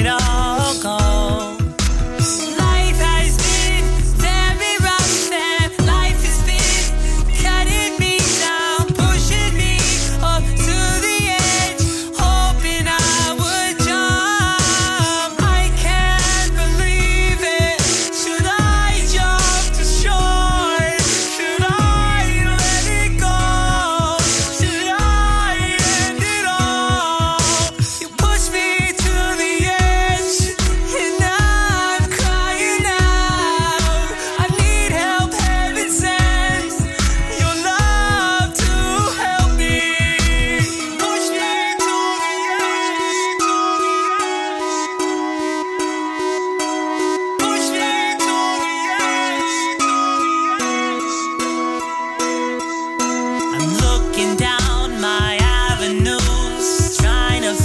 it all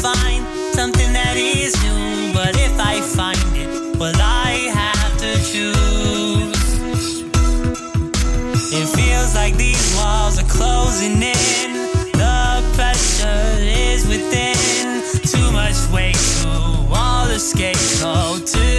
find something that is new. But if I find it, well, I have to choose. It feels like these walls are closing in. The pressure is within. Too much weight to all escape. Oh, too